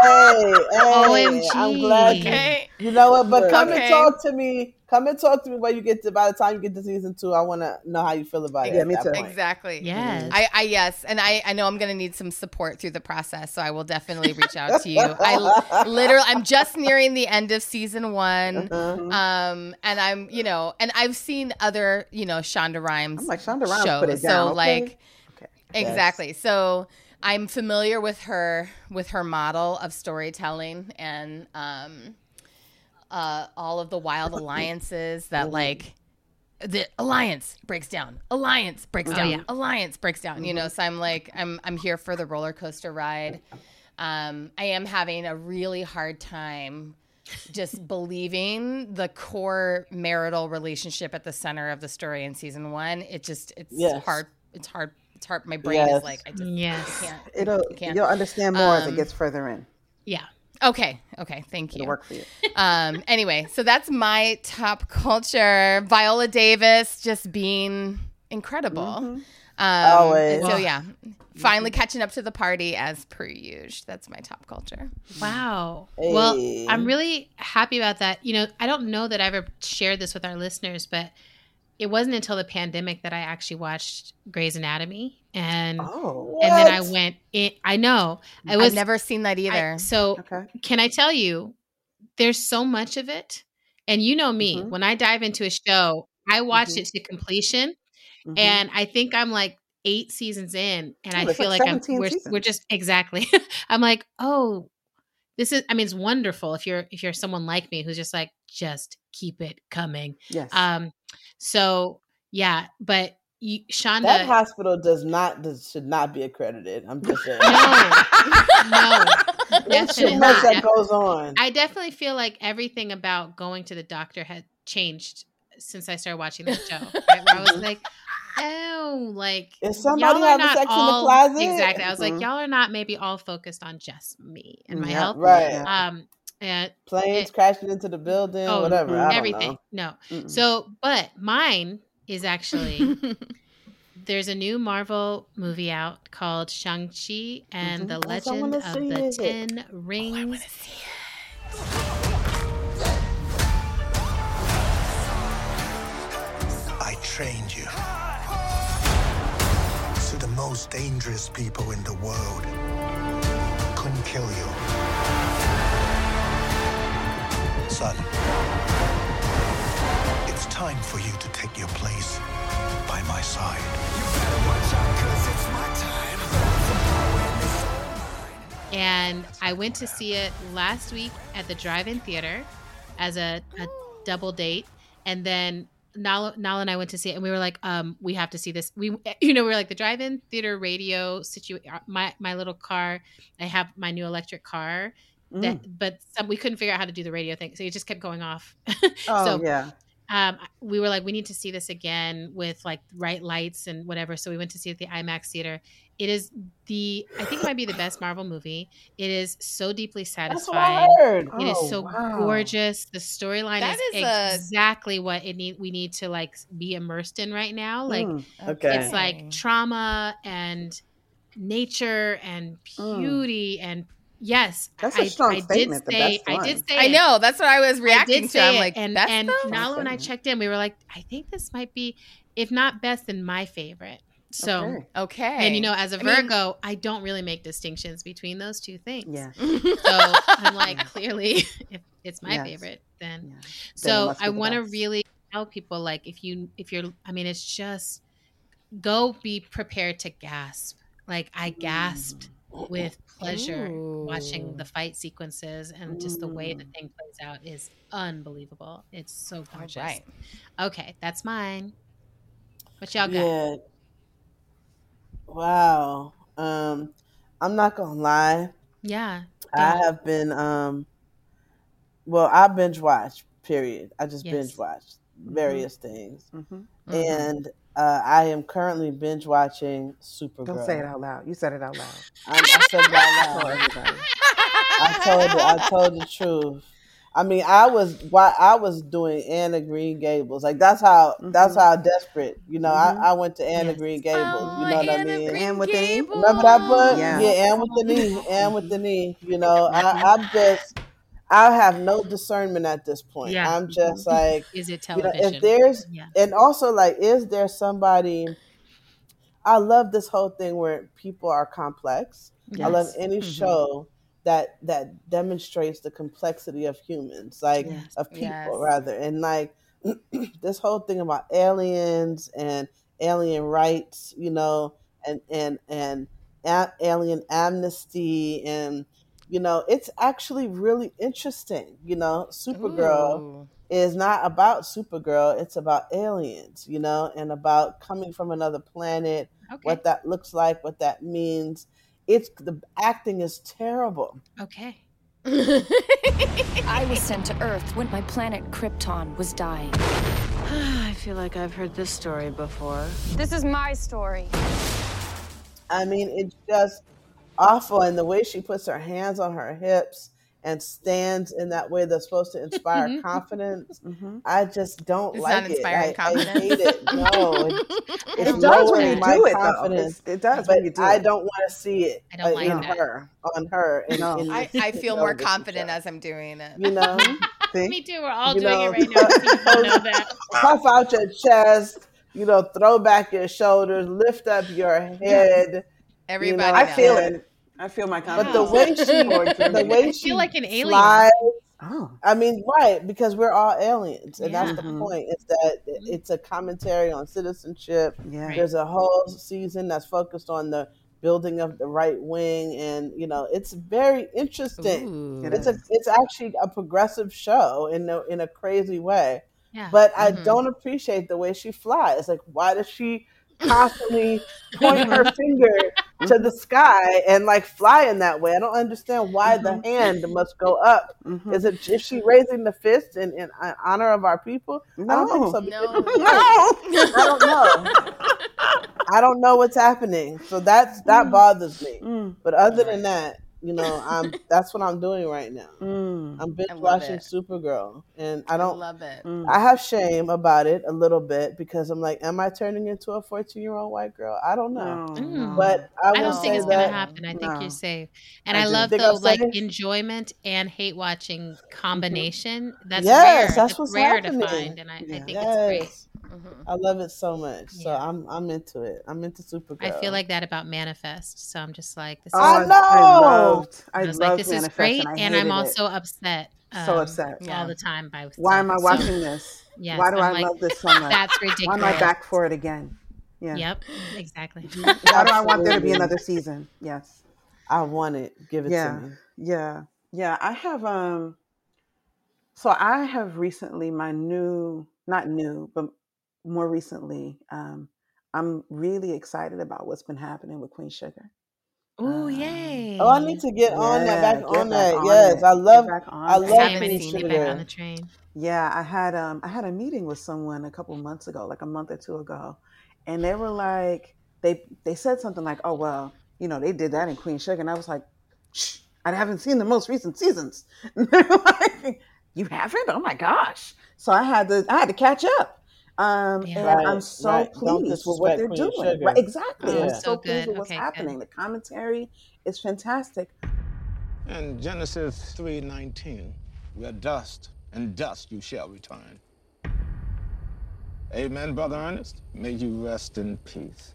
hey, hey, I'm OMG. glad you, Okay. you know what. But come Okay. and talk to me. Come and talk to me when you get to. By the time you get to season two, I want to know how you feel about it. Yeah, me too. point. Exactly. Yes. I, I yes, and I I know I'm gonna need some support through the process, so I will definitely reach out to you. I [LAUGHS] literally I'm just nearing the end of season one, Uh-huh. um, and I'm you know, and I've seen other you know Shonda Rhimes I'm like Shonda Rhimes shows, put it down. so okay? like Okay. exactly, so I'm familiar with her with her model of storytelling and um, uh, all of the wild [LAUGHS] alliances that like the alliance breaks down alliance breaks Oh, down yeah. alliance breaks down you know so i'm like i'm i'm here for the roller coaster ride um i am having a really hard time just [LAUGHS] believing the core marital relationship at the center of the story in season one it just it's Yes. hard it's hard it's hard my brain Yes. is like i just Yes. can't It'll can't. you'll understand more as Um, it gets further in. Yeah. Okay okay thank you. It'll you work for you. [LAUGHS] um anyway so that's my top culture viola davis just being incredible um Always. and so yeah finally catching up to the party as per usual that's my top culture Wow. Hey. Well, I'm really happy about that. You know, I don't know that I ever shared this with our listeners, but it wasn't until the pandemic that I actually watched Grey's Anatomy. And Oh, and then I went in I know. I was i've never seen that I- either so okay. can I tell you, there's so much of it. And you know me, Mhm. when I dive into a show, I watch Mhm. it to completion. Mhm. And I think I'm like eight seasons in, and Oh, I feel like like, I'm we're, seasons. we're just exactly. [LAUGHS] I'm like, oh, this is. I mean, it's wonderful if you're if you're someone like me who's just like, just keep it coming. yes. Um, so yeah, but you, Shonda, That hospital does not does, should not be accredited. I'm just saying. no, There's [LAUGHS] too definitely much not. that goes on. I definitely feel like everything about going to the doctor had changed since I started watching that show. Right? Where I was [LAUGHS] like, oh, like Is somebody y'all are having not sex all, in the closet? Exactly. I was like, Mhm. y'all are not maybe all focused on just me and my Yeah, health. Right. Um, and Planes it- crashing into the building, oh, whatever. I don't everything. know. No. Mm-mm. So, but mine is actually [LAUGHS] there's a new Marvel movie out called Shang-Chi and Mhm. the Yes, I Legend of see the it. Ten Rings. I trained you. So the most dangerous people in the world couldn't kill you. Son, it's time for you to take your place by my side. and I went to see it last week at the drive-in theater as a, a double date, and then Nala, Nala and I went to see it, and we were like, um, we have to see this. We, [LAUGHS] you know, we are like the drive-in theater radio situation. My my little car, I have my new electric car. That, Mm. but some, we couldn't figure out how to do the radio thing, so it just kept going off. [LAUGHS] oh so yeah. um, we were like, we need to see this again with like right lights and whatever. So we went to see it at the IMAX theater. It is the, I think it might be the best Marvel movie. It is so deeply That's what I satisfying. heard. It is Oh, so wow. gorgeous. The storyline That is, is a- exactly what it need. We need to like be immersed in right now. Like Mm. Okay. it's like trauma and nature and Mm. beauty and yes, That's a I, strong I did statement, the say best I did say i know that's what i was reacting did to say i'm it, like and that's and the- Nala and I checked in. We were like, I think this might be, if not best, then my favorite. So, Okay. okay and you know, as a Virgo, I don't really make distinctions between those two things. Yeah. [LAUGHS] So I'm like, clearly, [LAUGHS] if it's my Yes. favorite, then. yeah. So must be I want to really tell people, like, if you, if you're, I mean, it's just go be prepared to gasp. Like I mm. gasped with pleasure watching the fight sequences and just the way the Mm. thing plays out is unbelievable. It's so all gorgeous. right Okay, that's mine. What y'all got? Yeah. Wow. Um, I'm not gonna lie. Yeah. I have been um well, I binge watch, period. I just Yes. binge watch various things. Mhm. Mhm. And uh, I am currently binge watching Supergirl. Don't say it out loud. You said it out loud. I, I said it out Tell loud. everybody. I told it, I told the truth. I mean, I was why I was doing Anne of Green Gables. Like that's how that's Mhm. how desperate. You know, Mhm. I, I went to Anne of Yes. Green Gables. Oh, you know what I mean? Green And with the E? Remember that book? Yeah. Yeah, and with the knee, and with the knee. You know, I, I'm just, I have no discernment at this point. Yeah. I'm just like, Is it you know, television? if there's, yeah. and also like, is there somebody? I love this whole thing where people are complex. I love Yes. any Mhm. show that that demonstrates the complexity of humans, like Yes. of people Yes. rather, and like [CLEARS THROAT] this whole thing about aliens and alien rights, you know, and and and a- alien amnesty, and you know, it's actually really interesting. You know, Supergirl Ooh. is not about Supergirl; it's about aliens, you know, and about coming from another planet Okay. what that looks like, what that means. It's the acting is terrible. Okay. I was sent to Earth when my planet Krypton was dying. [SIGHS] I feel like I've heard this story before. This is my story. I mean, it's just awful, and the way she puts her hands on her hips and stands in that way that's supposed to inspire confidence. hmm I just don't It's like not it. inspiring I, I hate it. [LAUGHS] No, it, [LAUGHS] It does when you do it, though. confidence. It's- It does But when you do I it. don't want to see it I don't uh, like in that. her, on her. In, No. in I, I feel [LAUGHS] more confident as I'm doing it. You know, See? Me too. We're all You doing know, it right now. People know that. puff out your chest, you know, throw back your shoulders, lift up your head. Everybody, know, I feel it. I feel my confidence. But the way she, [LAUGHS] Towards the women. way I she feel like an alien. flies, Oh. I mean, right? Because we're all aliens, and that's the Mhm. point. Is that it's a commentary on citizenship. Yeah. There's a whole season that's focused on the building of the right wing, and you know, it's very interesting. Ooh. It's a, it's actually a progressive show in a in a crazy way. Yeah. But I Mhm. don't appreciate the way she flies. Like, why does she [LAUGHS] constantly point her [LAUGHS] finger to the sky and like fly in that way? I don't understand why the hand must go up. Mhm. Is it is she raising the fist in, in honor of our people? I don't think so. No. because- [LAUGHS] I don't know. [LAUGHS] I don't know what's happening. So that's that bothers me. Mm, But other than that, you know, I'm that's what I'm doing right now. [LAUGHS] mm, I'm binge I watching it. Supergirl, and I I don't. love it. mm. I have shame about it a little bit because I'm like, am I turning into a 14 year old white girl? I don't know. No, Mm. But I I don't think it's that gonna happen. I think No. you're safe. And I I, love the like safe? enjoyment and hate watching combination. That's Yes, rare. that's it's what's rare happening. to find, and I, I Yeah. think it's great. Yes, Mhm. I love it so much. So I'm I'm into it. I'm into Supergirl. I feel like that about Manifest. So I'm just like, this Oh, is. I I know. loved. I, I was loved like, this is great, and, I and I'm hated it. also upset. So um, upset. Yeah. all the time by. Why am I stuff. So, watching this? [LAUGHS] yes, Why do I'm I like, love this so [LAUGHS] much? That's ridiculous. Why am I back for it again? Yeah. Yep, exactly. [LAUGHS] Why do I want there to be another season? Yes. I want it. Give it Yeah. to me. Yeah. Yeah. I have um so I have recently my new not new, but more recently, um, I'm really excited about what's been happening with Queen Sugar. Oh Um, yay! Oh, I need to get on that. Back get on back that. on yes, it. I love. Get back on I love I haven't Queen seen it Sugar. back on the train. Yeah, I had um I had a meeting with someone a couple months ago, like a month or two ago, and they were like they they said something like, "Oh well, you know, they did that in Queen Sugar," and I was like, Shh, "I haven't seen the most recent seasons." And [LAUGHS] they're like, "You haven't? Oh my gosh!" So I had to I had to catch up. Um, Yeah. and Right, I'm so right. Pleased with what they're Queen doing. Right, exactly. Yeah. I'm So so pleased good. with what's Okay, good. happening. The commentary is fantastic. In Genesis 3:19, we are dust, and dust you shall return. Amen, Brother Ernest. May you rest in peace.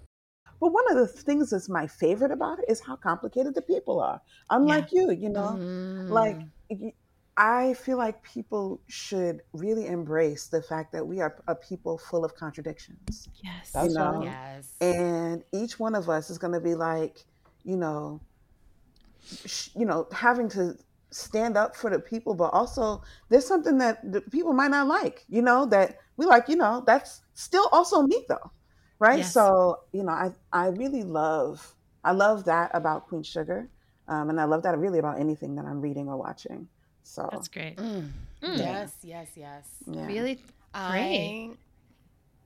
But one of the things that's my favorite about it is how complicated the people are. Unlike you, you know, Mm. like y- I feel like people should really embrace the fact that we are a people full of contradictions. Yes. That's you know, right. Yes. and each one of us is going to be like, you know, sh- you know, having to stand up for the people, but also there's something that the people might not like, you know, that we like, you know, that's still also me though, right? Yes. So, you know, I I really love I love that about Queen Sugar, um, and I love that really about anything that I'm reading or watching. So, That's great. Mm. Mm. Yes, yes, yes. yeah. Really I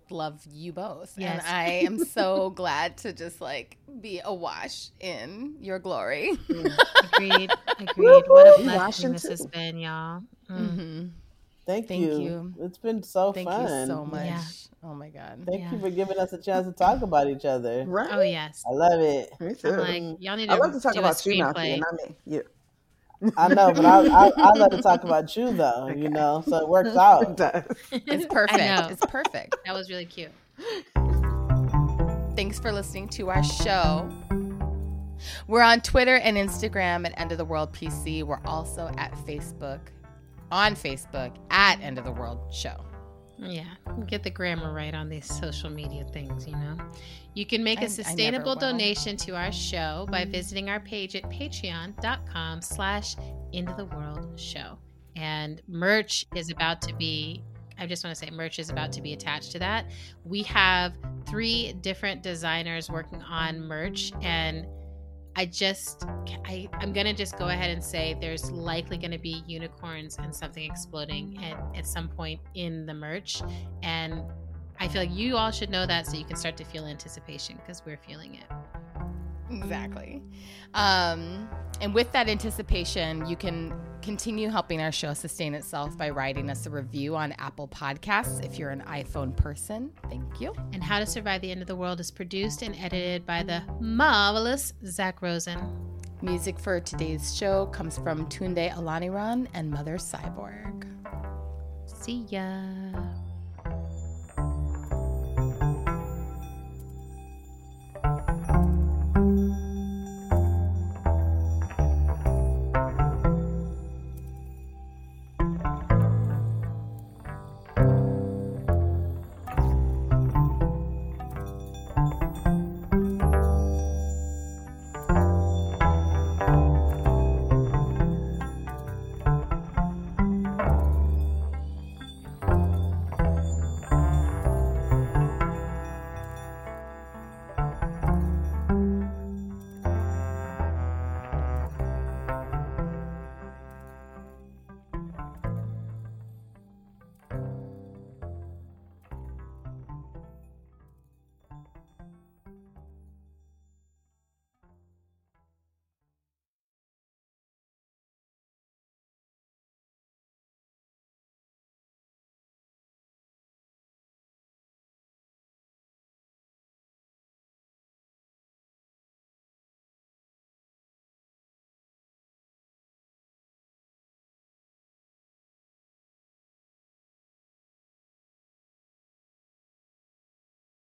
love you both. Yes. And I am [LAUGHS] so glad to just like be awash in your glory. agreed. Agreed. What a blessing Washington. this has been, y'all. Mm. hmm Thank, Thank you. you. It's been so Thank fun. you so much. Yeah. Oh my God. Thank Yeah. you for giving us a chance to talk about each other. right? Oh yes. I love it. Me too. I'm like, y'all need to I love to talk do about you, Malky, screenplay. and not me. You. I know, but I, I, I let it talk about you though, okay. you know, so it works out. [LAUGHS] It it's perfect. It's perfect. That was really cute. Thanks for listening to our show. We're on Twitter and Instagram at End of the World PC. We're also at Facebook, on Facebook at End of the World Show. Yeah, get the grammar right on these social media things, you know. You can make a sustainable donation to our show by visiting our page at patreon.com slash end of the world show. And merch is about to be I just want to say merch is about to be attached to that. We have three different designers working on merch and I just I, I'm gonna just go ahead and say there's likely gonna be unicorns and something exploding at, at some point in the merch. And I feel like you all should know that so you can start to feel anticipation because we're feeling it. Exactly. Um, and with that anticipation, you can continue helping our show sustain itself by writing us a review on Apple Podcasts if you're an iPhone person. Thank you. And How to Survive the End of the World is produced and edited by the marvelous Zach Rosen. Music for today's show comes from Tunde Olaniran and Mother Cyborg. See ya.